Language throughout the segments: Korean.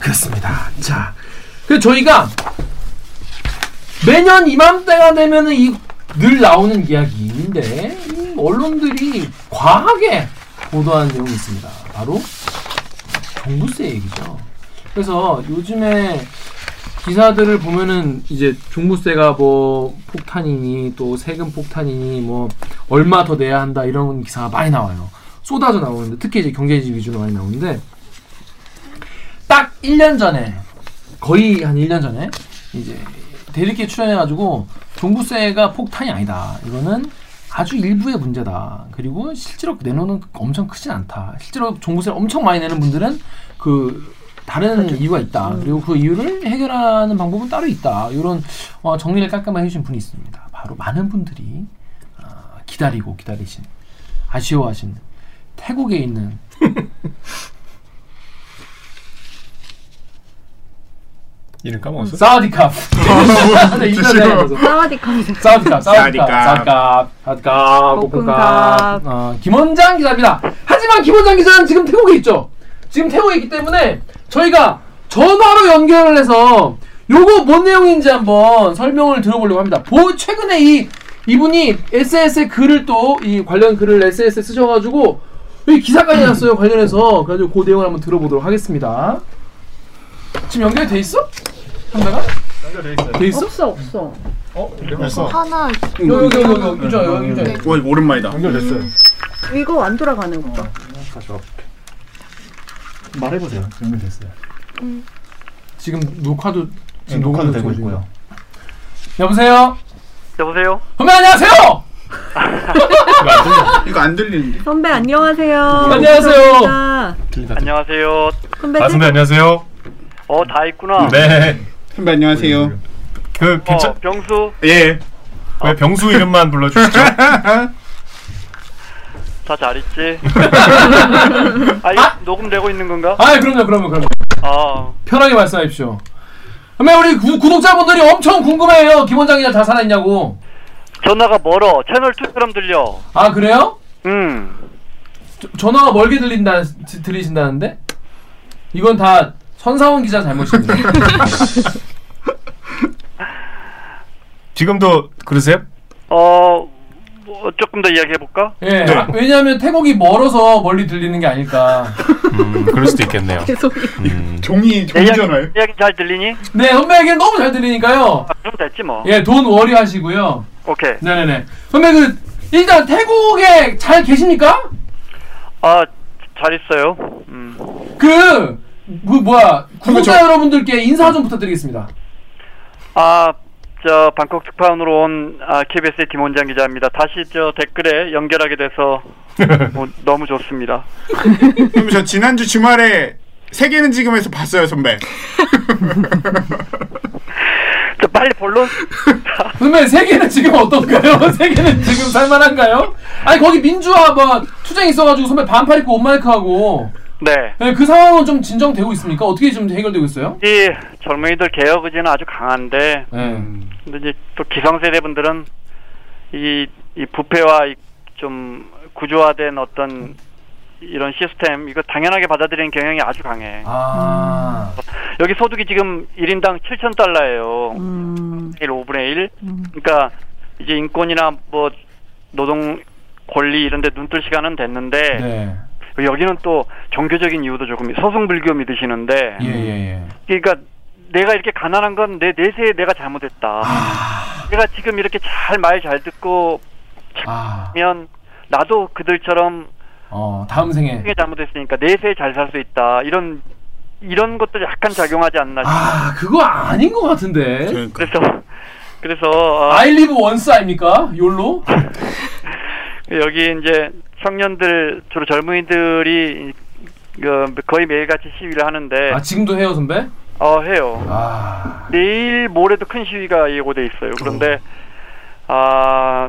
그렇습니다. 자, 그 저희가 매년 이맘때가 되면은 이 늘 나오는 이야기인데 이 언론들이 과하게 보도하는 내용이 있습니다. 바로 종부세 얘기죠. 그래서 요즘에 기사들을 보면은 이제 종부세가 뭐 폭탄이니 또 세금 폭탄이니 뭐 얼마 더 내야 한다 이런 기사가 많이 나와요. 쏟아져 나오는데 특히 이제 경제지 위주로 많이 나오는데 딱 1년 전에 거의 한 1년 전에 이제 대리기 출연해가지고 종부세가 폭탄이 아니다. 이거는 아주 일부의 문제다. 그리고 실제로 내놓는 엄청 크진 않다. 실제로 종부세를 엄청 많이 내는 분들은 그 다른 이유가 있다. 그리고 그 이유를 해결하는 방법은 따로 있다. 이런 어, 정리를 깔끔하게 해주신 분이 있습니다. 바로 많은 분들이 어, 기다리고 기다리신 아쉬워하신 태국에 있는 이름 까먹었어? 사우디캅. 네. 사우디캅, 사우디캅, 사우디캅. 사우디캅, 사우디캅. 볶음밥. 어, 김원장 기자입니다. 하지만 김원장 기자는 지금 태국에 있죠. 지금 태국에 있기 때문에 저희가 전화로 연결을 해서 요거 뭔 내용인지 한번 설명을 들어보려고 합니다. 보, 최근에 이 이분이 SNS에 글을 또 이 관련 글을 SNS에 쓰셔가지고 여기 기사까지 났어요 관련해서 그래가지고 그 내용을 한번 들어보도록 하겠습니다. 지금 연결이 돼 있어? 연결돼 있어요. 돼 있어? 없어 없어. 어? 연결됐어. 하나 여기 여기 여기 여기 유저 여기 유저. 네. 와 오랜만이다. 연결됐어요. 이거 안 돌아가는 거 봐. 다시 와. 말해보세요. 연결됐어요. 지금 녹화도 지금 네, 녹화도 되고 있고요. 여보세요? 여보세요? 선배 안녕하세요. 이거 안 들리는데. 선배 안녕하세요. 안녕하세요. 안녕하세요. 선배 아 선배 안녕하세요. 어, 다 있구나. 네. 선배 안녕하세요. 그 어, 괜찮? 병수, 예. 왜 병수 이름만 불러주시죠? 다 잘 있지? 아, 이거 녹음되고 있는 건가? 아 그럼요 그럼요 그럼요. 아, 편하게 말씀하십시오. 선배 우리 구, 구독자분들이 엄청 궁금해요. 김원장 기자 다 살아있냐고. 전화가 멀어. 채널 2처럼 들려. 아 그래요? 음. 저- 전화가 멀게 들린다 지- 들리신다는데? 이건 다 선사원 기자 잘못입니다. 지금도 그러세요? 어, 뭐 조금 더 이야기해 볼까? 예. 아, 왜냐하면 태국이 멀어서 멀리 들리는 게 아닐까. 음, 그럴 수도 있겠네요. 계속 음. 종이 종이잖아요. 내 이야기 잘 들리니? 네 선배에게는 너무 잘 들리니까요. 아, 그럼 됐지 뭐. 예, 돈 워리 하시고요. 오케이. 네네네. 선배 그 일단 태국에 잘 계십니까? 아, 잘 있어요. 음. 그, 그 뭐야 구독자 저- 여러분들께 인사 좀 부탁드리겠습니다. 아, 저 방콕 특파원으로 온 아, KBS의 김원장 기자입니다. 다시 저 댓글에 연결하게 돼서 뭐, 너무 좋습니다. 선배 저 지난주 주말에 세계는 지금에서 봤어요 선배. 저 빨리 본론. 선배 세계는 지금 어떤가요? 세계는 지금 살만한가요? 아니 거기 민주화 뭐 투쟁 있어가지고 선배 반팔 입고 옷 마이크 하고 네. 네, 그 상황은 좀 진정되고 있습니까? 어떻게 좀 해결되고 있어요? 이 젊은이들 개혁 의지는 아주 강한데 네. 근데 이제 또 기성세대 분들은 이, 이 부패와 이 좀 구조화된 어떤 이런 시스템 이거 당연하게 받아들이는 경향이 아주 강해. 아, 여기 소득이 지금 1인당 7천 달러예요. 음, 1 5분의 1. 음. 그러니까 이제 인권이나 뭐 노동 권리 이런 데 눈뜰 시간은 됐는데 네. 여기는 또 종교적인 이유도 조금 서승불교 믿으시는데 예, 예, 예. 그러니까 내가 이렇게 가난한 건 내 내세에 내가 잘못했다. 내가 지금 이렇게 잘 말 잘 듣고 아, 면 나도 그들처럼 어, 다음 생에. 생에 잘못했으니까 내세에 잘 살 수 있다. 이런 이런 것도 약간 작용하지 않나. 싶어요. 아, 그거 아닌 것 같은데. 그러니까. 그래서 그래서 어, I live once 아닙니까? 욜로? 여기 이제 청년들 주로 젊은이들이 그 거의 매일같이 시위를 하는데 아, 지금도 해요, 선배? 어 해요. 아, 내일 모레도 큰 시위가 예고돼 있어요. 그런데 아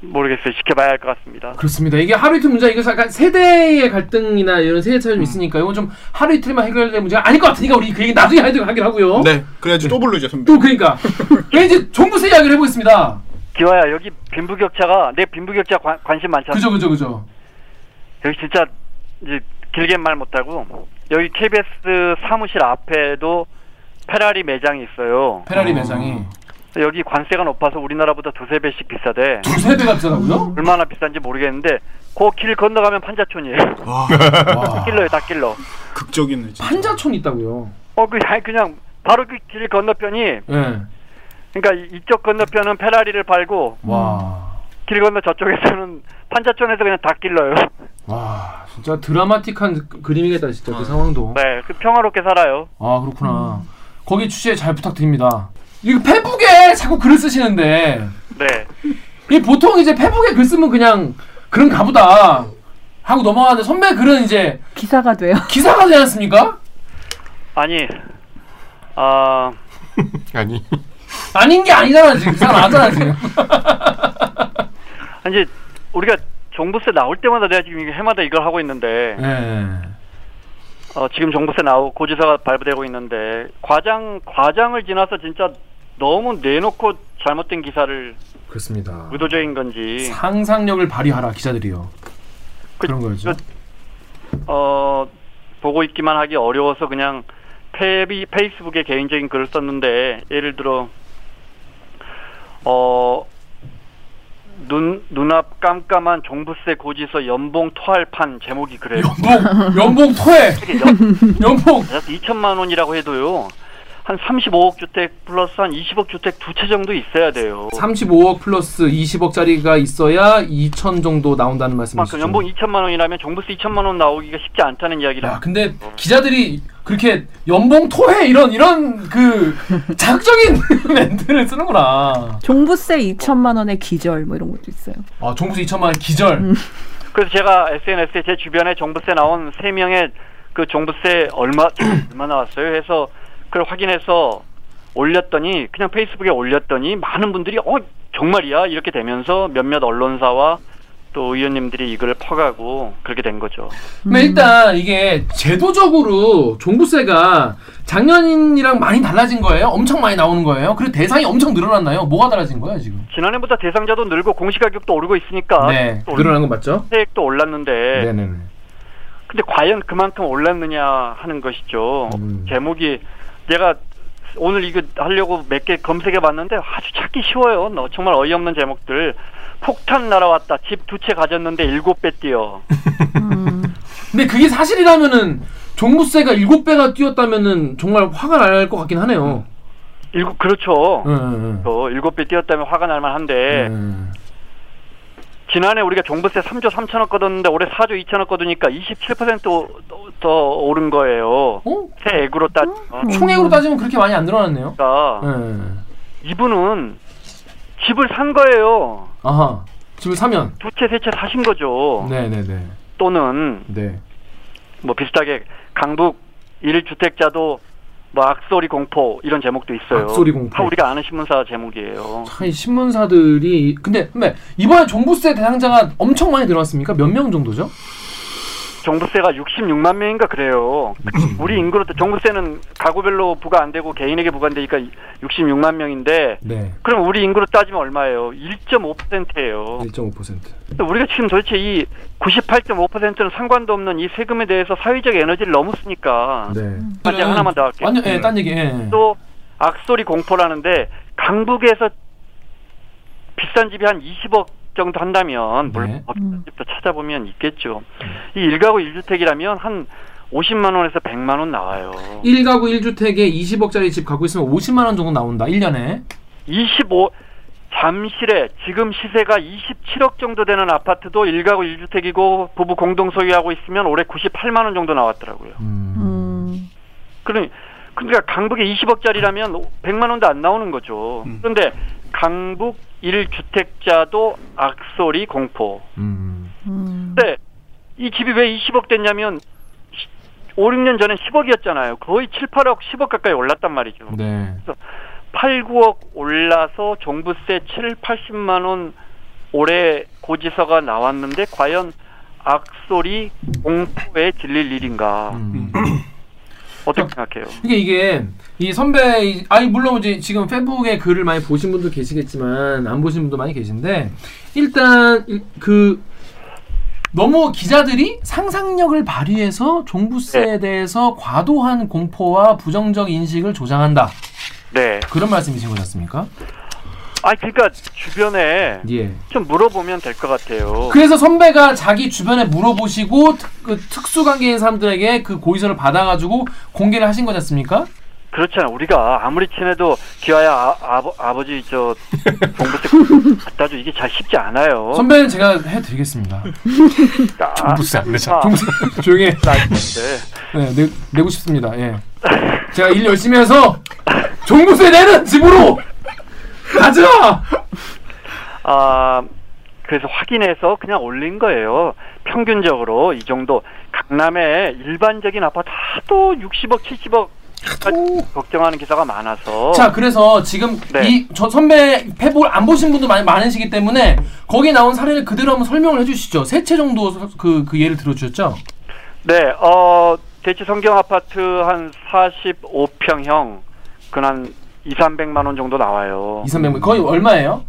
모르겠어요. 지켜봐야 할 것 같습니다. 그렇습니다. 이게 하루 이틀 문제, 이거 약간 세대의 갈등이나 이런 세대 차이 좀 있으니까 이건 좀 하루 이틀만 해결될 문제가 아닐 것 같으니까 우리 그 얘기 나중에 하기로 하고요. 네. 그래야지 또 부르죠 선배. 또 그러니까. 그럼 이제 종부세 이야기를 해보겠습니다. 기화야 여기 빈부격차가 내 빈부격차 관, 관심 많잖아. 그죠, 그죠, 그죠. 여기 진짜 이제 길게 말 못하고 여기 KBS 사무실 앞에도 페라리 매장이 있어요. 페라리 매장이 여기 관세가 높아서 우리나라보다 두세 배씩 비싸대. 두세 배가 비싸다고요? 얼마나 비싼지 모르겠는데 그 길 건너가면 판자촌이에요. 와 와. 길러요, 다 길러. 극적이네 진짜. 판자촌 있다고요? 어, 그 아니, 그냥 바로 그 길 건너편이 예. 그러니까 이- 이쪽 건너편은 페라리를 팔고 와. 길 건너 저쪽에서는 판자촌에서 그냥 다 길러요. 와, 진짜 드라마틱한 그- 그림이겠다, 진짜 그 상황도. 네, 그 평화롭게 살아요. 아, 그렇구나. 거기 취재 잘 부탁드립니다. 이거 페북에 자꾸 글을 쓰시는데, 네. 이 보통 이제 페북에 글 쓰면 그냥 그런가 보다 하고 넘어가는데 선배 글은 이제 기사가 돼요. 기사가 되지 않습니까? 아니, 아 아니. 아닌 게 아니잖아, 지금. 기사가 나왔잖아, 지금. 이제 우리가 종부세 나올 때마다 내가 지금 해마다 이걸 하고 있는데 예. 어, 지금 종부세 나오고 고지서가 발부되고 있는데 과장 과장을 지나서 진짜 너무 내놓고 잘못된 기사를 그렇습니다. 의도적인 건지 상상력을 발휘하라, 기자들이요. 그 런 거죠. 어 보고 있기만 하기 어려워서 그냥 페비 페이스북에 개인적인 글을 썼는데 예를 들어 어 눈, 눈앞 깜깜한 종부세 고지서 연봉 토할판 제목이 그래요. 연봉, 연봉 토해! 연- 연봉! 2천만 원이라고 해도요. 한 35억 주택 플러스 한 20억 주택 두 채 정도 있어야 돼요. 35억 플러스 20억짜리가 있어야 2천 정도 나온다는 말씀이시죠? 연봉 2천만 원이라면 종부세 2천만 원 나오기가 쉽지 않다는 이야기를 야, 근데 기자들이 그렇게 연봉 토해 이런 이런 그 자극적인 멘트를 쓰는구나. 종부세 2천만 원의 기절 뭐 이런 것도 있어요. 아, 종부세 2천만 원 기절. 그래서 제가 SNS에 제 주변에 종부세 나온 세 명의 그 종부세 얼마 얼마 나왔어요 해서 그걸 확인해서 올렸더니 그냥 페이스북에 올렸더니 많은 분들이 어 정말이야 이렇게 되면서 몇몇 언론사와 또 의원님들이 이걸 퍼가고 그렇게 된 거죠. 근데 일단 이게 제도적으로 종부세가 작년이랑 많이 달라진 거예요? 엄청 많이 나오는 거예요? 그리고 대상이 엄청 늘어났나요? 뭐가 달라진 거예요 지금? 지난해보다 대상자도 늘고 공시가격도 오르고 있으니까 네, 또 늘어난 건 맞죠? 세액도 올랐는데 네네네. 근데 과연 그만큼 올랐느냐 하는 것이죠. 음. 제목이 내가 오늘 이거 하려고 몇 개 검색해 봤는데 아주 찾기 쉬워요. 너 정말 어이없는 제목들. 폭탄 날아왔다. 집 두 채 가졌는데 일곱 배 뛰어. 음. 근데 그게 사실이라면은 종부세가 7배가 뛰었다면은 정말 화가 날 것 같긴 하네요. 일곱 그렇죠. 응, 응, 어, 일곱 배 뛰었다면 화가 날 만한데 응. 지난해 우리가 종부세 3조 3천억 걷었는데 올해 4조 2천억 걷으니까 27%더 오른 거예요. 어? 세액으로 따지면. 총액으로 따지면 그렇게 많이 안 늘어났네요. 그러니까 응. 이분은 집을 산 거예요. 아하. 집을 사면. 두 채 세 채 사신 거죠. 네 네 네. 또는 네. 뭐 비슷하게 강북 1주택자도 뭐 악소리 공포 이런 제목도 있어요. 악소리 공포. 다 우리가 아는 신문사 제목이에요. 참, 이 신문사들이. 근데, 근데, 이번에 종부세 대상자가 엄청 많이 늘어났습니까? 몇 명 정도죠? 종부세가 66만 명인가 그래요. 우리 인구로 또 종부세는 가구별로 부과 안 되고 개인에게 부과되니까 66만 명인데 네. 그럼 우리 인구로 따지면 얼마예요? 1.5%예요. 1.5%. 우리가 지금 도대체 이 98.5%는 상관도 없는 이 세금에 대해서 사회적 에너지를 너무 쓰니까 네. 딴 얘기 하나만 더 할게요. 완전, 예, 딴 얘기, 예. 또 악소리 공포라는데 강북에서 비싼 집이 한 20억 정도 한다면 물론 네. 더 비싼 집도 찾아보면 있겠죠. 이 일가구 1주택이라면 한 50만 원에서 100만 원 나와요. 1가구 1주택에 20억짜리 집 갖고 있으면 50만 원 정도 나온다, 1년에. 25 잠실에 지금 시세가 27억 정도 되는 아파트도 일가구 1주택이고 부부 공동 소유하고 있으면 올해 98만 원 정도 나왔더라고요. 음. 음. 그러니 그러니까 강북에 20억짜리라면 100만 원도 안 나오는 거죠. 음. 그런데 강북 1주택자도 악소리 공포. 음. 음. 근데 이 집이 왜 20억 됐냐면 5, 6년 전에 10억이었잖아요. 거의 7, 8억, 10억 가까이 올랐단 말이죠. 네. 8, 9억 올라서 종부세 7, 80만 원 올해 고지서가 나왔는데 과연 악소리 공포에 질릴 일인가? 음. 어떻게 생각해요? 이게 이게 이 선배 이- 아니 물론 이제 지금 페북에 글을 많이 보신 분도 계시겠지만 안 보신 분도 많이 계신데 일단 이- 그 너무 기자들이 상상력을 발휘해서 종부세에 네. 대해서 과도한 공포와 부정적 인식을 조장한다. 네. 그런 말씀이신 거셨습니까? 아 그러니까 주변에 예. 좀 물어보면 될 것 같아요. 그래서 선배가 자기 주변에 물어보시고 특, 그 특수 관계인 사람들에게 그 고의서를 받아가지고 공개를 하신 거지 않습니까? 그렇잖아. 우리가 아무리 친해도 기아야 아, 아버, 아버지 저 종부세 갖다 줘 이게 잘 쉽지 않아요. 선배는 제가 해드리겠습니다. 아, 종부세 안 내잖아. 아, 종부세 조용히 해. 네. 네, 내, 내고 싶습니다. 예. 제가 일 열심히 해서 종부세 내는 집으로 가자. 아 그래서 확인해서 그냥 올린 거예요. 평균적으로 이 정도 강남의 일반적인 아파트 하도 60억, 70억 걱정하는 기사가 많아서 자, 그래서 지금 네. 이저 선배 페북을 안 보신 분도 많이 많으시기 때문에 거기 나온 사례를 그대로 한번 설명을 해주시죠. 세 채 정도 그, 그 예를 들어주셨죠. 네, 어, 대치 성경 아파트 한 45평형, 그한 2, 300만 원 정도 나와요. 2, 300만 거의 얼마예요?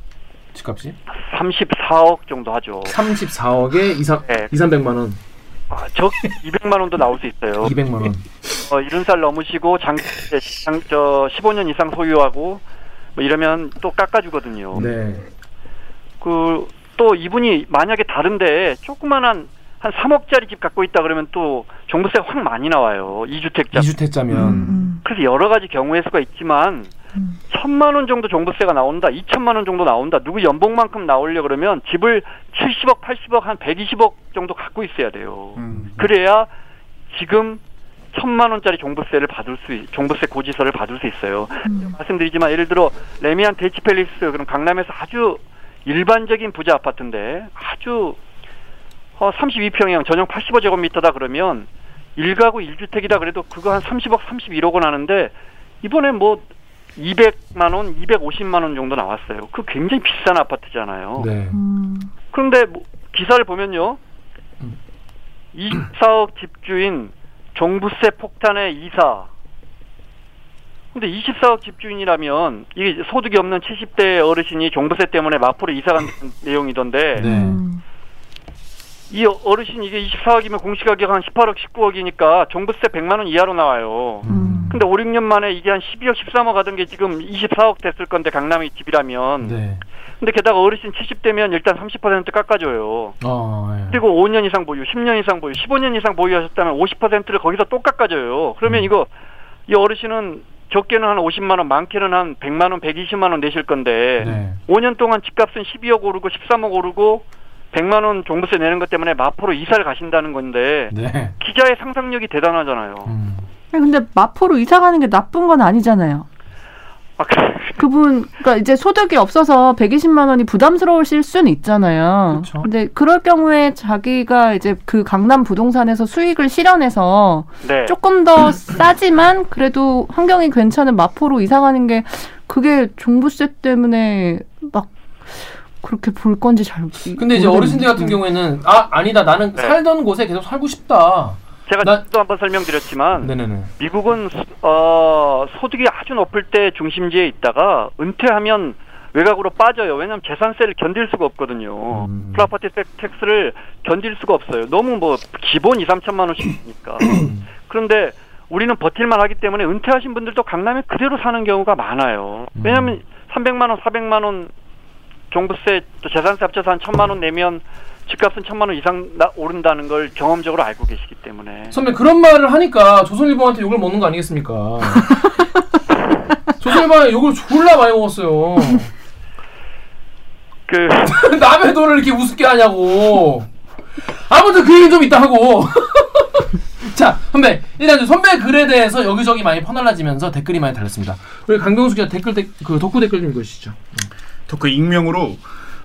집값이? 34억 정도 하죠. 34억에 2, 3, 네. 2 300만 원, 아, 적 200만 원도 나올 수 있어요. 200만 원. 어, 70살 넘으시고 장, 장, 저 15년 이상 소유하고 뭐 이러면 또 깎아주거든요. 네. 그 또 이분이 만약에 다른데 조그만한 한 3억짜리 집 갖고 있다 그러면 또 종부세 확 많이 나와요. 2주택자. 2주택자면 음. 그래서 여러 가지 경우의 수가 있지만 음. 천만 원 정도 종부세가 나온다, 2천만 원 정도 나온다. 누구 연봉만큼 나오려 그러면 집을 70억, 80억, 한 120억 정도 갖고 있어야 돼요. 음. 그래야 지금 천만 원짜리 종부세를 받을 수, 있- 종부세 고지서를 받을 수 있어요. 음. 말씀드리지만 예를 들어 레미안 대치팰리스 그럼 강남에서 아주 일반적인 부자 아파트인데 아주 어, 32평형 전용 85제곱미터다 그러면 1가구 1주택이다 그래도 그거 한 30억 31억 원 하는데 이번에 뭐 200만 원, 250만 원 정도 나왔어요. 그 굉장히 비싼 아파트잖아요. 네. 음. 그런데 뭐 기사를 보면요. 음. 24억 집주인 종부세 폭탄의 이사. 근데 24억 집주인이라면 이게 소득이 없는 70대 어르신이 종부세 때문에 마포로 이사 간 내용이던데 네. 음. 이 어르신 이게 24억이면 공시가격 한 18억, 19억이니까 종부세 100만 원 이하로 나와요. 음. 근데 5, 6년 만에 이게 한 12억, 13억 하던 게 지금 24억 됐을 건데 강남이 집이라면. 네. 근데 게다가 어르신 70대면 일단 30% 깎아줘요. 어, 예. 그리고 5년 이상 보유, 10년 이상 보유, 15년 이상 보유하셨다면 50%를 거기서 또 깎아줘요. 그러면 음. 이거 이 어르신은 적게는 한 50만 원, 많게는 한 100만 원, 120만 원 내실 건데 네. 5년 동안 집값은 12억 오르고 13억 오르고 100만 원 종부세 내는 것 때문에 마포로 이사를 가신다는 건데 네. 기자의 상상력이 대단하잖아요. 음. 근데 마포로 이사 가는 게 나쁜 건 아니잖아요. 아, 그, 그분, 그러니까 이제 소득이 없어서 120만 원이 부담스러우실 수는 있잖아요. 그쵸. 근데 그럴 경우에 자기가 이제 그 강남 부동산에서 수익을 실현해서 네. 조금 더 싸지만 그래도 환경이 괜찮은 마포로 이사 가는 게 그게 종부세 때문에 막 그렇게 볼 건지 잘 근데 이제 모르겠는데. 어르신들 같은 경우에는 아 아니다 나는 네. 살던 곳에 계속 살고 싶다. 제가 나- 또 한번 설명드렸지만 네네네. 미국은 수- 어, 소득이 아주 높을 때 중심지에 있다가 은퇴하면 외곽으로 빠져요. 왜냐하면 재산세를 견딜 수가 없거든요. 음. property ta- tax를 견딜 수가 없어요. 너무 뭐 기본 2, 3천만 원씩이니까. 그런데 우리는 버틸만 하기 때문에 은퇴하신 분들도 강남에 그대로 사는 경우가 많아요. 왜냐하면 300만 원, 400만 원 종부세 또 재산세 합쳐서 한 1000만 원 내면 집값은 1000만 원 이상 나- 오른다는 걸 경험적으로 알고 계시기 때문에 선배 그런 말을 하니까 조선일보한테 욕을 먹는 거 아니겠습니까? 조선일보한테 욕을 졸라 많이 먹었어요. 그 남의 돈을 이렇게 우습게 하냐고. 아무튼 그 얘기 좀 이따 하고. 자, 선배 일단 선배 글에 대해서 여기저기 많이 퍼날라지면서 댓글이 많이 달렸습니다. 우리 강병수 기자 댓글 댓- 그 덕후 댓글 좀 읽어주시죠. 덕후 익명으로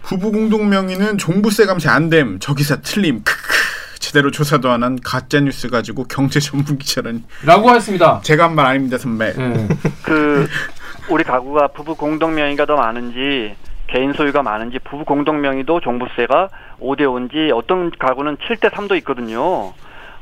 부부 공동 명의는 종부세 감세 안됨 저 기사 틀림 크크 제대로 조사도 안 한 가짜 뉴스 가지고 경제 전문 기자라니 라고 했습니다. 제가 한 말 아닙니다 선배. 예. 그 우리 가구가 부부 공동 명의가 더 많은지 개인 소유가 많은지 부부 공동 명의도 종부세가 5대 5인지 어떤 가구는 7대 3도 있거든요.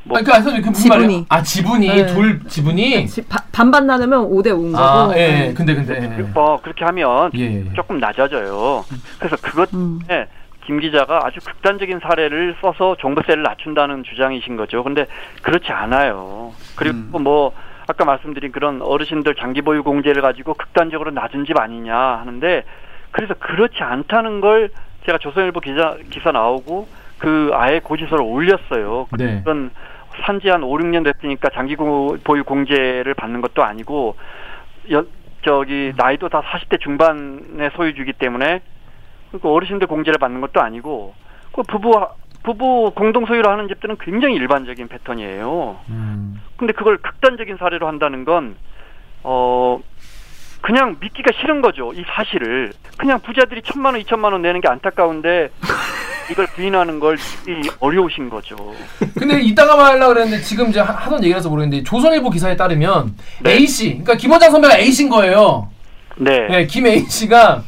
뭐 아, 그러니까 선배 그 무슨 지분이. 말이에요? 아 지분이 네. 둘 지분이. 지- 바- 반반 나누면 5대 5인 거고. 아, 예, 예. 네. 근데 근데. 예. 뭐 그렇게 하면 예, 예. 조금 낮아져요. 그래서 그것 음. 때문에 김 기자가 아주 극단적인 사례를 써서 종부세를 낮춘다는 주장이신 거죠. 근데 그렇지 않아요. 그리고 음. 뭐 아까 말씀드린 그런 어르신들 장기 보유 공제를 가지고 극단적으로 낮은 집 아니냐 하는데 그래서 그렇지 않다는 걸 제가 조선일보 기자 기사 나오고 그 아예 고지서를 올렸어요. 네. 그런 산지 한 5, 6년 됐으니까 장기 고- 보유 공제를 받는 것도 아니고 여, 저기 나이도 다 40대 중반의 소유주기 때문에 그 어르신들 공제를 받는 것도 아니고 그 부부 부부 공동 소유로 하는 집들은 굉장히 일반적인 패턴이에요. 음. 근데 그걸 극단적인 사례로 한다는 건, 어, 그냥 믿기가 싫은 거죠. 이 사실을. 그냥 부자들이 천만 원, 이천만 원 내는 게 안타까운데, 이걸 부인하는 걸이 어려우신 거죠. 근데 이따가 말하려고 그랬는데 지금 이제 하- 하던 얘기라서 모르겠는데 조선일보 기사에 따르면 네. A 씨, 그러니까 김원장 선배가 A 씨인 거예요. 네. 네, 김 A 씨가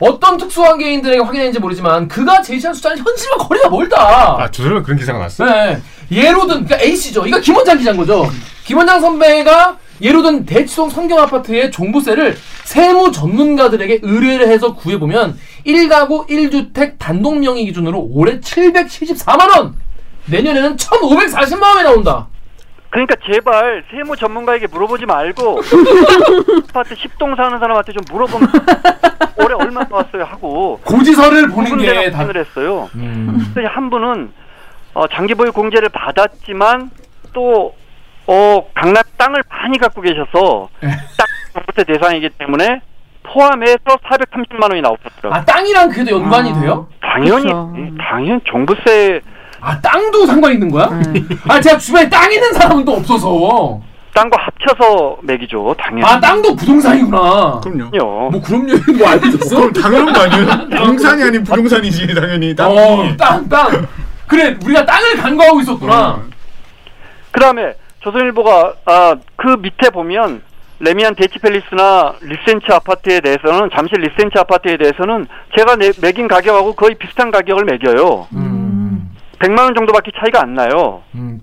어떤 특수관계인들에게 확인했는지 모르지만 그가 제시한 숫자는 현실과 거리가 멀다. 아 조선일보 그런 기사가 났어? 네. 예로든 그러니까 A 씨죠. 이거 김원장 기자인 거죠. 김원장 선배가 예로든 대치동 성경 아파트의 종부세를 세무 전문가들에게 의뢰를 해서 구해 보면 1가구 1주택 단독 명의 기준으로 올해 774만 원. 내년에는 1,540만 원이 나온다. 그러니까 제발 세무 전문가에게 물어보지 말고, 아파트 10동 사는 사람한테 좀 물어보면, 올해 얼마 나왔어요 하고, 고지서를 보는 두게 다. 했어요. 음. 그래서 한 분은 어, 장기 보유 공제를 받았지만 또 어, 강남 땅을 많이 갖고 계셔서 예. 땅 정부세 대상이기 때문에 포함해서 430만 원이 나오셨더라고요. 아 땅이랑 그래도 연관이 아. 돼요? 당연히 그렇죠. 당연 종부세 아 땅도 상관 있는 거야? 음. 아 제가 주변에 땅 있는 사람은 또 없어서. 땅과 합쳐서 매기죠. 당연히. 아 땅도 부동산이구나. 그럼요. 뭐 그럼요. 뭐 알고 있었어? 그럼 당연한 거 아니에요? 부동산이 아닌 부동산이지 당연히 땅이. 어, 땅, 땅. 그래, 우리가 땅을 간과하고 있었구나. 어. 그다음에 조선일보가 아, 그 밑에 보면 래미안 대치팰리스나 리센츠 아파트에 대해서는 잠실 리센츠 아파트에 대해서는 제가 내, 매긴 가격하고 거의 비슷한 가격을 매겨요. 음, 100만 원 정도밖에 차이가 안 나요. 음,